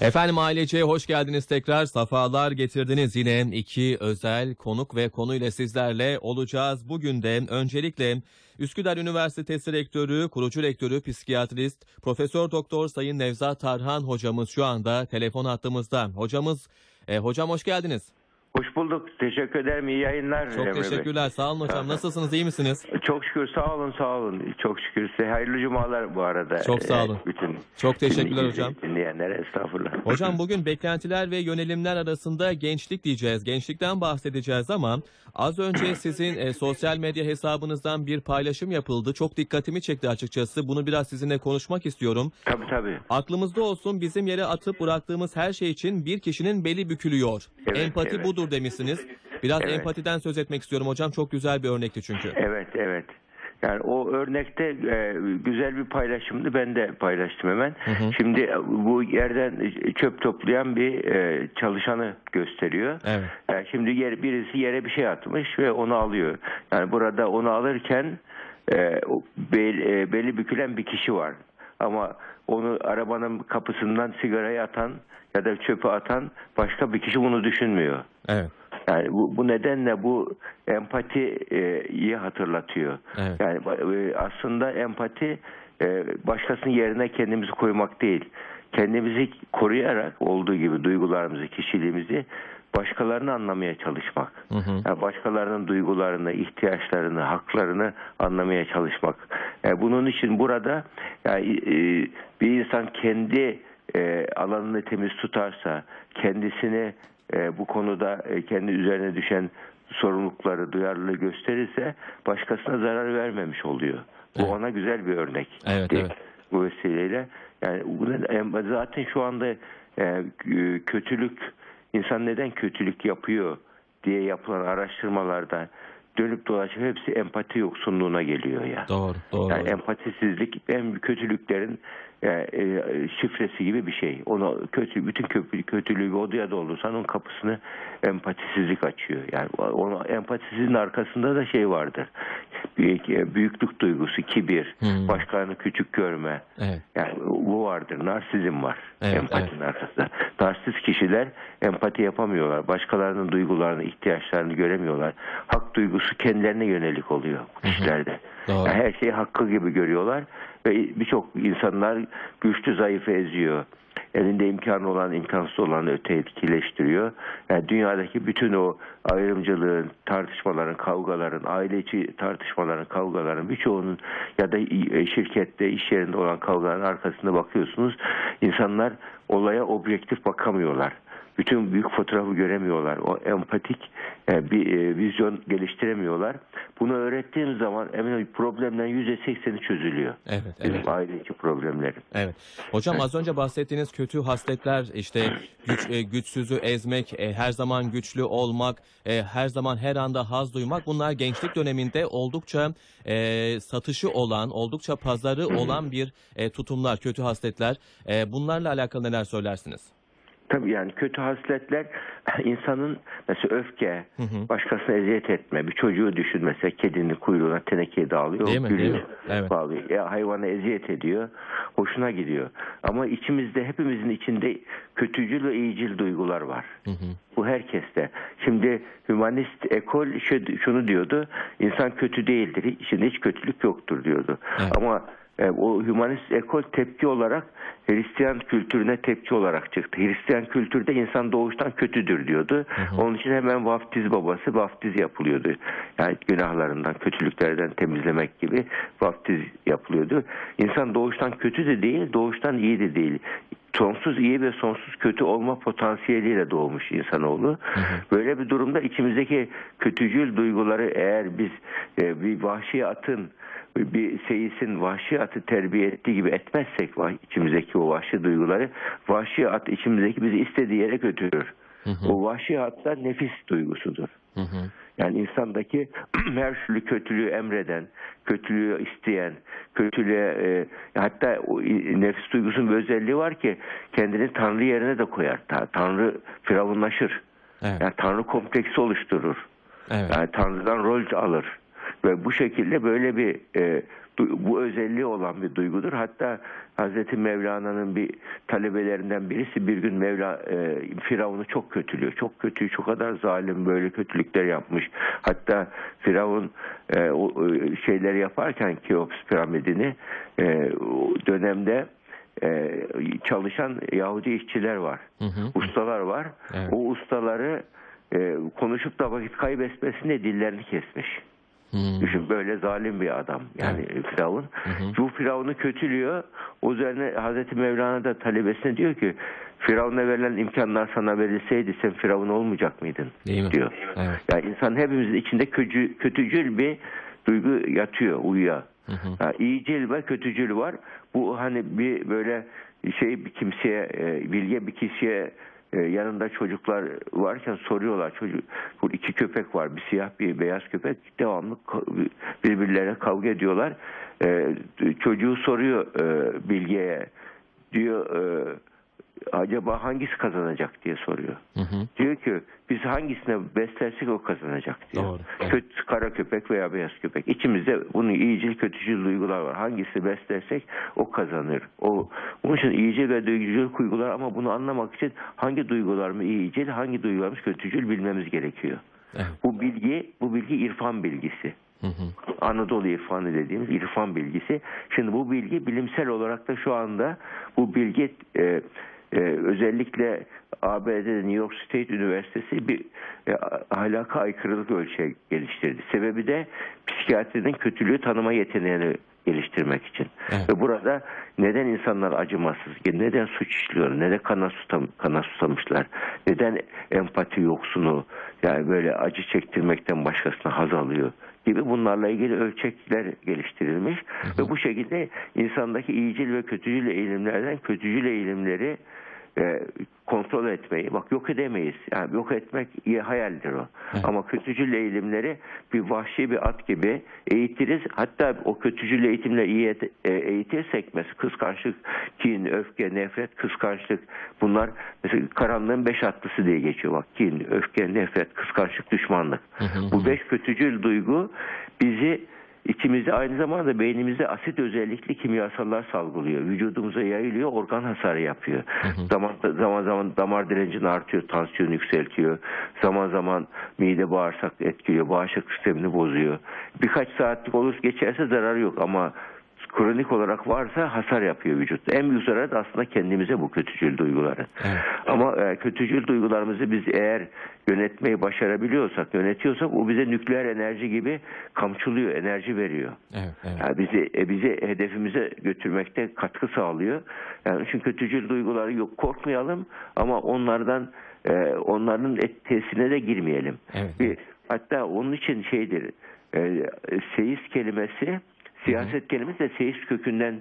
Efendim ailece hoş geldiniz tekrar. Safalar getirdiniz yine iki özel konuk ve konuyla sizlerle olacağız. Bugün de öncelikle Üsküdar Üniversitesi Rektörü, kurucu rektörü, psikiyatrist, Profesör Doktor Sayın Nevzat Tarhan hocamız şu anda telefon hattımızda. Hocamız, e, hocam hoş geldiniz. Hoş bulduk. Teşekkür ederim. İyi yayınlar. Çok Emre Bey. teşekkürler. Sağ olun hocam. Nasılsınız? iyi misiniz? Çok şükür sağ olun sağ olun. Çok şükür size hayırlı cumalar bu arada. Çok sağ Ee, olun. Bütün Çok teşekkürler dinleyici- hocam. Dinleyenlere estağfurullah. Hocam bugün beklentiler ve yönelimler arasında gençlik diyeceğiz. Gençlikten bahsedeceğiz ama az önce sizin e, sosyal medya hesabınızdan bir paylaşım yapıldı. Çok dikkatimi çekti açıkçası. Bunu biraz sizinle konuşmak istiyorum. Tabii tabii. Aklımızda olsun bizim yere atıp bıraktığımız her şey için bir kişinin beli bükülüyor. Evet, Empati evet. budur demişsiniz. Biraz Evet. empatiden söz etmek istiyorum hocam. Çok güzel bir örnekti çünkü. Evet evet. Yani o örnekte e, güzel bir paylaşımdı. Ben de paylaştım hemen. hı. Şimdi e, bu yerden çöp toplayan bir e, çalışanı gösteriyor. Evet. Yani şimdi yer, birisi yere bir şey atmış ve onu alıyor. Yani burada onu alırken e, bel, e, beli bükülen bir kişi var. Ama onu arabanın kapısından sigarayı atan ya da çöpe atan başka bir kişi bunu düşünmüyor. Evet. Yani bu, bu nedenle bu empatiyi hatırlatıyor. Evet. Yani e, aslında empati e, başkasının yerine kendimizi koymak değil. Kendimizi koruyarak olduğu gibi duygularımızı, kişiliğimizi başkalarını anlamaya çalışmak. Hı hı. Yani başkalarının duygularını, ihtiyaçlarını, haklarını anlamaya çalışmak. Yani bunun için burada yani, e, bir insan kendi e, alanını temiz tutarsa, kendisini e, bu konuda e, kendi üzerine düşen sorumlulukları, duyarlılığı gösterirse başkasına zarar vermemiş oluyor. Bu Evet. ona güzel bir örnek. Evet, Değil evet. Bu vesileyle. Yani zaten şu anda e, kötülük, insan neden kötülük yapıyor diye yapılan araştırmalarda dönüp dolaşıp hepsi empati yoksunluğuna geliyor ya. Doğru. Doğru. Yani empatisizlik en kötülüklerin e, e, şifresi gibi bir şey. Onu kötü bütün kötü, kötülüğü bir odaya doldursan onun kapısını empatisizlik açıyor. Yani onu empatisizliğin arkasında da şey vardır. E, büyüklük duygusu, kibir, Hmm. başkalarını küçük görme. Evet. Yani bu vardır. Narsizm var. Evet, empatinin arkasında. Narsiz kişiler empati yapamıyorlar. Başkalarının duygularını, ihtiyaçlarını göremiyorlar. Hak duygusu kendilerine yönelik oluyor bu kişilerde. Doğru. Yani her şeyi hakkı gibi görüyorlar ve birçok insanlar güçlü zayıfı eziyor. Elinde imkanı olan imkansız olanı öte etkileştiriyor. Yani dünyadaki bütün o ayrımcılığın, tartışmaların, kavgaların, aile içi tartışmaların, kavgaların birçoğunun ya da e, şirkette, iş yerinde olan kavgaların arkasında bakıyorsunuz. İnsanlar olaya objektif bakamıyorlar. Bütün büyük fotoğrafı göremiyorlar. O empatik e, bir e, vizyon geliştiremiyorlar. Bunu öğrettiğim zaman emin problemlerin %80'i çözülüyor. Evet. Bizim Evet. aile içi problemlerin. Evet. Hocam az önce bahsettiğiniz kötü hasletler işte güç e, güçsüzü ezmek, e, her zaman güçlü olmak, e, her zaman her anda haz duymak bunlar gençlik döneminde oldukça e, satışı olan, oldukça pazarı olan bir e, tutumlar, kötü hasletler. E, bunlarla alakalı neler söylersiniz? Tabii yani kötü hasletler insanın mesela öfke, hı. başkasına eziyet etme, bir çocuğu düşün mesela kedinin kuyruğuna tenekeyi dağılıyor, Değil mi? gülüyor, Değil mi? Evet. bağlıyor. Ya hayvana eziyet ediyor, hoşuna gidiyor. Ama içimizde hepimizin içinde kötücül ve iyicil duygular var. Hı hı. Bu herkeste. Şimdi hümanist ekol şu- şunu diyordu. İnsan kötü değildir. Şimdi hiç kötülük yoktur diyordu. Evet. Ama o hümanist ekol tepki olarak Hristiyan kültürüne tepki olarak çıktı. Hristiyan kültürde insan doğuştan kötüdür diyordu. Onun için hemen vaftiz babası vaftiz yapılıyordu. Yani günahlarından, kötülüklerden temizlemek gibi vaftiz yapılıyordu. İnsan doğuştan kötü de değil, doğuştan iyi de değil sonsuz iyi ve sonsuz kötü olma potansiyeliyle doğmuş insanoğlu. Böyle bir durumda içimizdeki kötücül duyguları eğer biz e, bir vahşi atın bir seyisin vahşi atı terbiye ettiği gibi etmezsek içimizdeki o vahşi duyguları vahşi at içimizdeki bizi istediği yere götürür. O vahşi at da nefis duygusudur. Hı hı. Yani insandaki her türlü kötülüğü emreden, kötülüğü isteyen, kötülüğe e, hatta o, nefis duygusunun bir özelliği var ki kendini Tanrı yerine de koyar. Ta- Tanrı firavunlaşır. Evet. Yani Tanrı kompleksi oluşturur. Evet. Yani Tanrı'dan rol alır. Ve bu şekilde böyle bir e, bu özelliği olan bir duygudur. Hatta Hazreti Mevlana'nın bir talebelerinden birisi bir gün Mevla e, Firavun'u çok kötülüyor. Çok kötü, çok kadar zalim böyle kötülükler yapmış. Hatta Firavun e, o e, şeyleri yaparken Keops piramidini e, dönemde e, çalışan Yahudi işçiler var. Hı hı. Ustalar var. Evet. O ustaları e, konuşup da vakit kaybetmesin diye dillerini kesmiş. Hı. Düşün böyle zalim bir adam yani Firavun. hı. Bu Firavun'u kötülüyor. O üzerine Hazreti Mevlana da talebesine diyor ki Firavun'a verilen imkanlar sana verilseydi sen Firavun olmayacak mıydın? Değil mi? diyor. Evet. Yani insan hepimizin içinde kötü, kötücül bir duygu yatıyor, uyuyor. Hı hı. Ha, iyicil ve kötücül var. Bu hani bir böyle şey bir kimseye, e, bilge bir kişiye yanında çocuklar varken soruyorlar. Çocuk bu iki köpek var bir siyah bir beyaz köpek. Devamlı birbirlerine kavga ediyorlar. E, çocuğu soruyor e, bilgeye. Diyor e, acaba hangisi kazanacak diye soruyor Hı hı. diyor ki biz hangisine beslersek o kazanacak diyor. Doğru. Kötü, kara köpek veya beyaz köpek. İçimizde bunun iyicil kötücül duygular var. Hangisi beslersek o kazanır. O onun için iyicil ve duygucul duygular ama bunu anlamak için hangi duygularımız iyicil, hangi duygularımız kötücül bilmemiz gerekiyor. Evet. Bu bilgi, bu bilgi irfan bilgisi. Hı hı. Anadolu irfanı dediğimiz irfan bilgisi. Şimdi bu bilgi bilimsel olarak da şu anda bu bilgi e, e, özellikle ABD'de New York State Üniversitesi bir e, ahlaka aykırılık ölçeği geliştirdi. Sebebi de psikiyatrinin kötülüğü tanıma yeteneğini geliştirmek için. Evet. Ve burada neden insanlar acımasız, neden suç işliyor, neden kana, susam, kana susamışlar, neden empati yoksunu, yani böyle acı çektirmekten başkasına haz alıyor gibi bunlarla ilgili ölçekler geliştirilmiş. Ve bu şekilde insandaki iyicil ve kötücül eğilimlerden kötücül eğilimleri e, kontrol etmeyi bak yok edemeyiz. Yani yok etmek iyi hayaldir o. Evet. ama kötücül eğilimleri bir vahşi bir at gibi eğitiriz. Hatta o kötücül eğitimle iyi e, eğitirsek mesela kıskançlık kin öfke nefret kıskançlık bunlar mesela karanlığın beş atlısı diye geçiyor. Bak kin öfke nefret kıskançlık düşmanlık. Hı hı. bu beş kötücül duygu bizi içimizde aynı zamanda beynimizde asit özellikli kimyasallar salgılıyor. Vücudumuza yayılıyor, organ hasarı yapıyor. Zaman zaman zaman damar direncini artıyor, tansiyon yükseltiyor. Zaman zaman mide bağırsak etkiliyor, bağışıklık sistemini bozuyor. Birkaç saatlik olur geçerse zararı yok ama kronik olarak varsa hasar yapıyor vücutta. En büyük zararı da aslında kendimize bu kötücül duyguları. Evet. Ama e, kötücül duygularımızı biz eğer yönetmeyi başarabiliyorsak, yönetiyorsak o bize nükleer enerji gibi kamçılıyor, enerji veriyor. Evet. Evet. Yani bizi e, bizi hedefimize götürmekte katkı sağlıyor. Yani çünkü kötücül duyguları yok korkmayalım ama onlardan e, onların et- tesirine de girmeyelim. Evet. Bir, hatta onun için şeydir e, seyis kelimesi siyaset kelimesi de seyis kökünden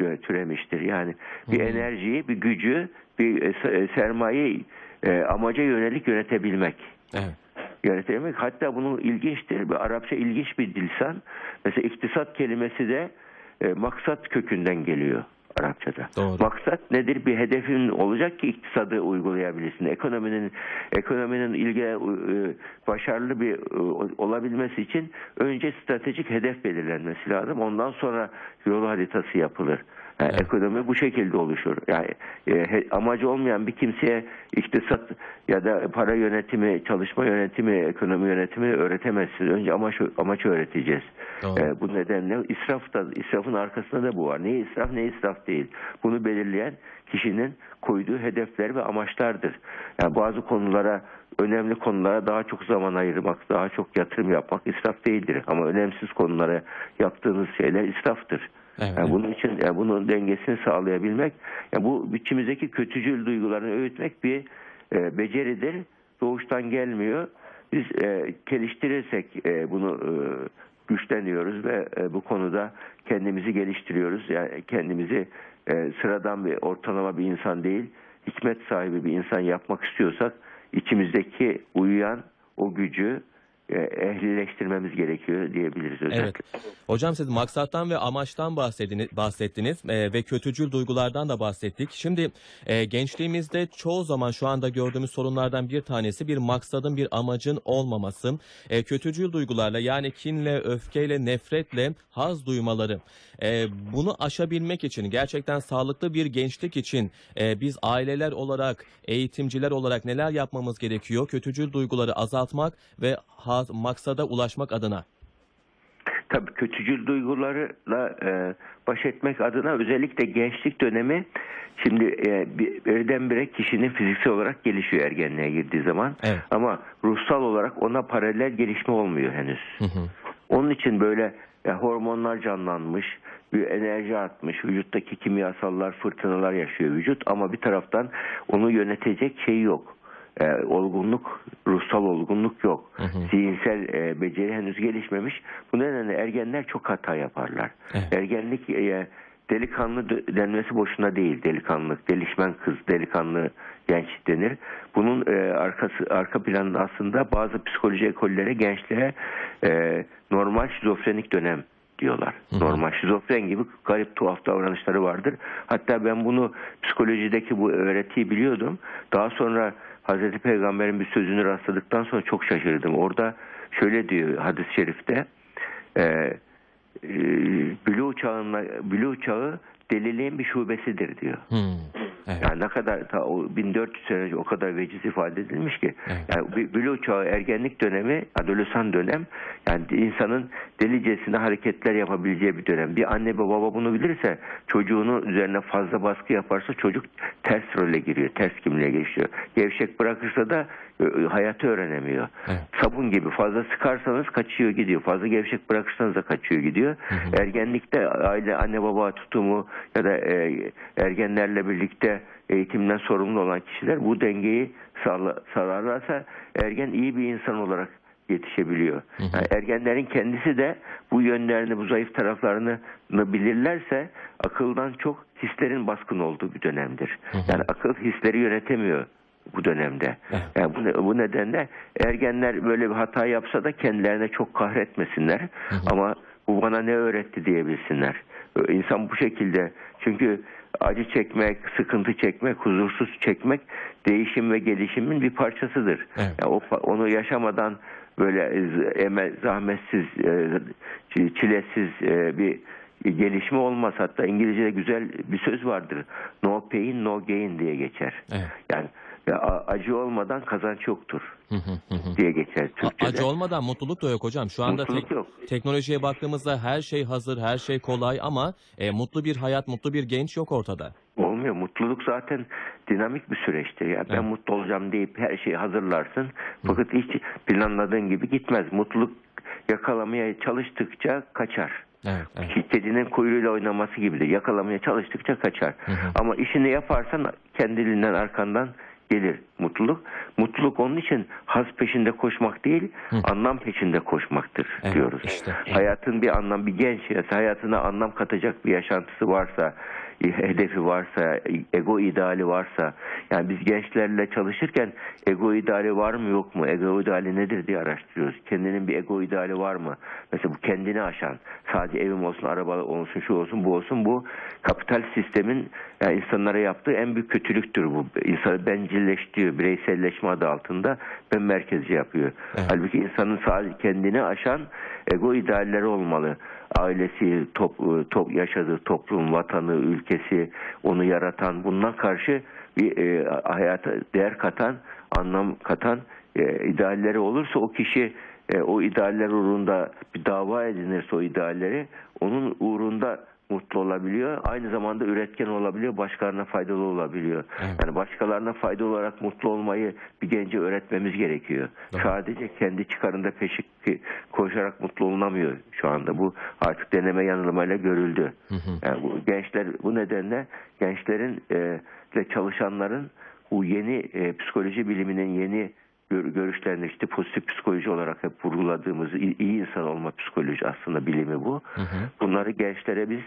e, türemiştir. Yani bir enerjiyi, bir gücü, bir e, e, sermayeyi amaca yönelik yönetebilmek Evet. yönetebilmek. Hatta bunun ilginçtir. Bir Arapça ilginç bir dilsan. Mesela iktisat kelimesi de e, maksat kökünden geliyor Arapçada. Doğru. Maksat nedir? Bir hedefin olacak ki iktisadı uygulayabilirsin. Ekonominin ekonominin ilgi e, başarılı bir e, olabilmesi için önce stratejik hedef belirlenmesi lazım. Ondan sonra yol haritası yapılır. Yani Evet. Ekonomi bu şekilde oluşur. Yani e, amacı olmayan bir kimseye iktisat ya da para yönetimi, çalışma yönetimi, ekonomi yönetimi öğretemezsiniz. Önce amaç amaç öğreteceğiz. Doğru. E, bu nedenle israf da israfın arkasında da bu var. Ne israf ne israf değil. Bunu belirleyen kişinin koyduğu hedefler ve amaçlardır. Yani bazı konulara önemli konulara daha çok zaman ayırmak, daha çok yatırım yapmak israf değildir. Ama önemsiz konulara yaptığınız şeyler israftır. Evet, Yani bunun için yani bunun dengesini sağlayabilmek, yani bu içimizdeki kötücül duygularını öğütmek bir e, beceridir. Doğuştan gelmiyor. Biz e, geliştirirsek e, bunu e, güçleniyoruz ve e, bu konuda kendimizi geliştiriyoruz. Yani kendimizi e, sıradan bir ortalama bir insan değil, hikmet sahibi bir insan yapmak istiyorsak içimizdeki uyuyan o gücü ehlileştirmemiz gerekiyor diyebiliriz özellikle. Evet. Hocam siz maksattan ve amaçtan bahsediniz, bahsettiniz e, ve kötücül duygulardan da bahsettik. Şimdi e, gençliğimizde çoğu zaman şu anda gördüğümüz sorunlardan bir tanesi bir maksadın, bir amacın olmaması. E, kötücül duygularla yani kinle, öfkeyle, nefretle haz duymaları. E, bunu aşabilmek için gerçekten sağlıklı bir gençlik için e, biz aileler olarak, eğitimciler olarak neler yapmamız gerekiyor? Kötücül duyguları azaltmak ve haz, maksada ulaşmak adına. Tabii kötücül duygularla e, baş etmek adına özellikle gençlik dönemi şimdi e, bir- birdenbire kişinin fiziksel olarak gelişiyor ergenliğe girdiği zaman. Evet. Ama ruhsal olarak ona paralel gelişme olmuyor henüz. Hı hı. Onun için böyle e, hormonlar canlanmış, bir enerji artmış, vücuttaki kimyasallar, fırtınalar yaşıyor vücut ama bir taraftan onu yönetecek şey yok. E, olgunluk, ruhsal olgunluk yok. Hı hı. Zihinsel e, beceri henüz gelişmemiş. Bu nedenle ergenler çok hata yaparlar. Evet. Ergenlik e, delikanlı denmesi boşuna değil. Delikanlılık, delişmen kız, delikanlı genç denir. Bunun e, arkası arka planında aslında bazı psikoloji ekolleri gençliğe e, normal şizofrenik dönem diyorlar. Normal şizofren gibi garip tuhaf davranışları vardır. Hatta ben bunu psikolojideki bu öğretiyi biliyordum. Daha sonra Hazreti Peygamber'in bir sözünü rastladıktan sonra çok şaşırdım. Orada şöyle diyor hadis-i şerifte e, e, bülü çağı deliliğin bir şubesidir diyor. Hmm. Evet. Yani ne kadar ta o 1400 sene önce o kadar veciz ifade edilmiş ki. Evet. Yani bir- bülü çağı ergenlik dönemi, adolesan dönem yani insanın delicesine hareketler yapabileceği bir dönem. Bir anne ve baba bunu bilirse çocuğunu üzerine fazla baskı yaparsa çocuk ters role giriyor, ters kimliğe geçiyor. Gevşek bırakırsa da hayatı öğrenemiyor. Evet. Sabun gibi fazla sıkarsanız kaçıyor gidiyor. Fazla gevşek bırakırsanız da kaçıyor gidiyor. Ergenlikte aile anne baba tutumu ya da e, ergenlerle birlikte eğitimden sorumlu olan kişiler bu dengeyi sağla, sağlarlarsa ergen iyi bir insan olarak yetişebiliyor. Yani ergenlerin kendisi de bu yönlerini, bu zayıf taraflarını bilirlerse akıldan çok hislerin baskın olduğu bir dönemdir. Yani akıl hisleri yönetemiyor bu dönemde. Yani bu, bu nedenle ergenler böyle bir hata yapsa da kendilerine çok kahretmesinler. Ama bu bana ne öğretti diyebilsinler. İnsan bu şekilde çünkü acı çekmek, sıkıntı çekmek, huzursuz çekmek değişim ve gelişimin bir parçasıdır. Evet. Yani o, onu yaşamadan böyle eme, zahmetsiz, e, çi- çilesiz e, bir gelişme olmaz. Hatta İngilizce'de güzel bir söz vardır. No pain, no gain diye geçer. Evet. Yani acı olmadan kazanç yoktur Hı hı hı hı. diye geçer Türkçe'de. Acı olmadan mutluluk da yok hocam. Şu anda Mutluluk tek- yok. teknolojiye baktığımızda her şey hazır, her şey kolay ama e, mutlu bir hayat, mutlu bir genç yok ortada. Olmuyor. Mutluluk zaten dinamik bir süreçtir. Ya ben Evet. mutlu olacağım deyip her şeyi hazırlarsın. Fakat hiç planladığın gibi gitmez. Mutluluk yakalamaya çalıştıkça kaçar. Evet, evet. Kedinin kuyruğuyla oynaması gibidir. Yakalamaya çalıştıkça kaçar. hı. Ama işini yaparsan kendiliğinden arkandan gelir mutluluk. Mutluluk onun için haz peşinde koşmak değil, anlam peşinde koşmaktır Evet, diyoruz. işte. Hayatın bir anlam, bir genç hayatına anlam katacak bir yaşantısı varsa, hedefi varsa, ego ideali varsa, yani biz gençlerle çalışırken ego ideali var mı yok mu, ego ideali nedir diye araştırıyoruz. Kendinin bir ego ideali var mı? Mesela bu kendini aşan, sadece evim olsun, araba olsun, şu olsun, bu olsun, bu kapital sistemin yani insanlara yaptığı en büyük kötülüktür bu. İnsanı bencilleştiriyor, bireyselleşme adı altında ben merkezci yapıyor. Evet. Halbuki insanın sadece kendini aşan ego idealleri olmalı. Ailesi, top, top, yaşadığı toplum, vatanı, ülkesi, onu yaratan, bundan karşı bir e, hayata değer katan, anlam katan e, idealleri olursa o kişi e, o idealler uğrunda bir dava edinirse o idealleri onun uğrunda mutlu olabiliyor. Aynı zamanda üretken olabiliyor. Başkalarına faydalı olabiliyor. Evet. Yani başkalarına faydalı olarak mutlu olmayı bir gence öğretmemiz gerekiyor. Doğru. Sadece kendi çıkarında peşik koşarak mutlu olunamıyor şu anda. Bu artık deneme yanılmayla görüldü. Hı hı. Yani bu gençler bu nedenle gençlerin e, ve çalışanların bu yeni e, psikoloji biliminin yeni gör- görüşlerini işte pozitif psikoloji olarak hep vurguladığımız iyi, insan olma psikoloji aslında bilimi bu. Hı hı. Bunları gençlere biz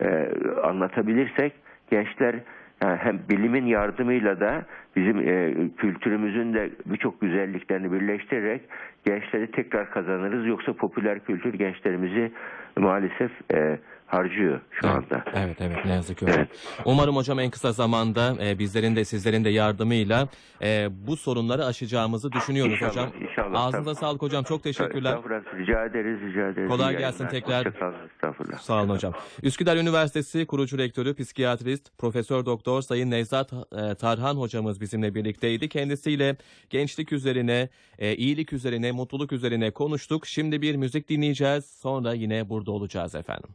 e, anlatabilirsek gençler hem bilimin yardımıyla da bizim e, kültürümüzün de birçok güzelliklerini birleştirerek gençleri tekrar kazanırız. Yoksa popüler kültür gençlerimizi maalesef e, harcıyor şu anda. Evet evet ne yazık ki öyle. Evet. Umarım hocam en kısa zamanda e, bizlerin de sizlerin de yardımıyla e, bu sorunları aşacağımızı düşünüyoruz İnşallah, hocam. inşallah, Ağzınıza tabii. sağlık hocam çok teşekkürler. Estağfurullah, rica ederiz, rica ederiz. Kolay İyi gelsin yayınlar. tekrar. Estağfurullah. Sağ olun hocam. Üsküdar Üniversitesi kurucu rektörü, psikiyatrist, Profesör Doktor Sayın Nevzat e, Tarhan hocamız bizimle birlikteydi. Kendisiyle gençlik üzerine, e, iyilik üzerine, mutluluk üzerine konuştuk. Şimdi bir müzik dinleyeceğiz. Sonra yine burada olacağız efendim.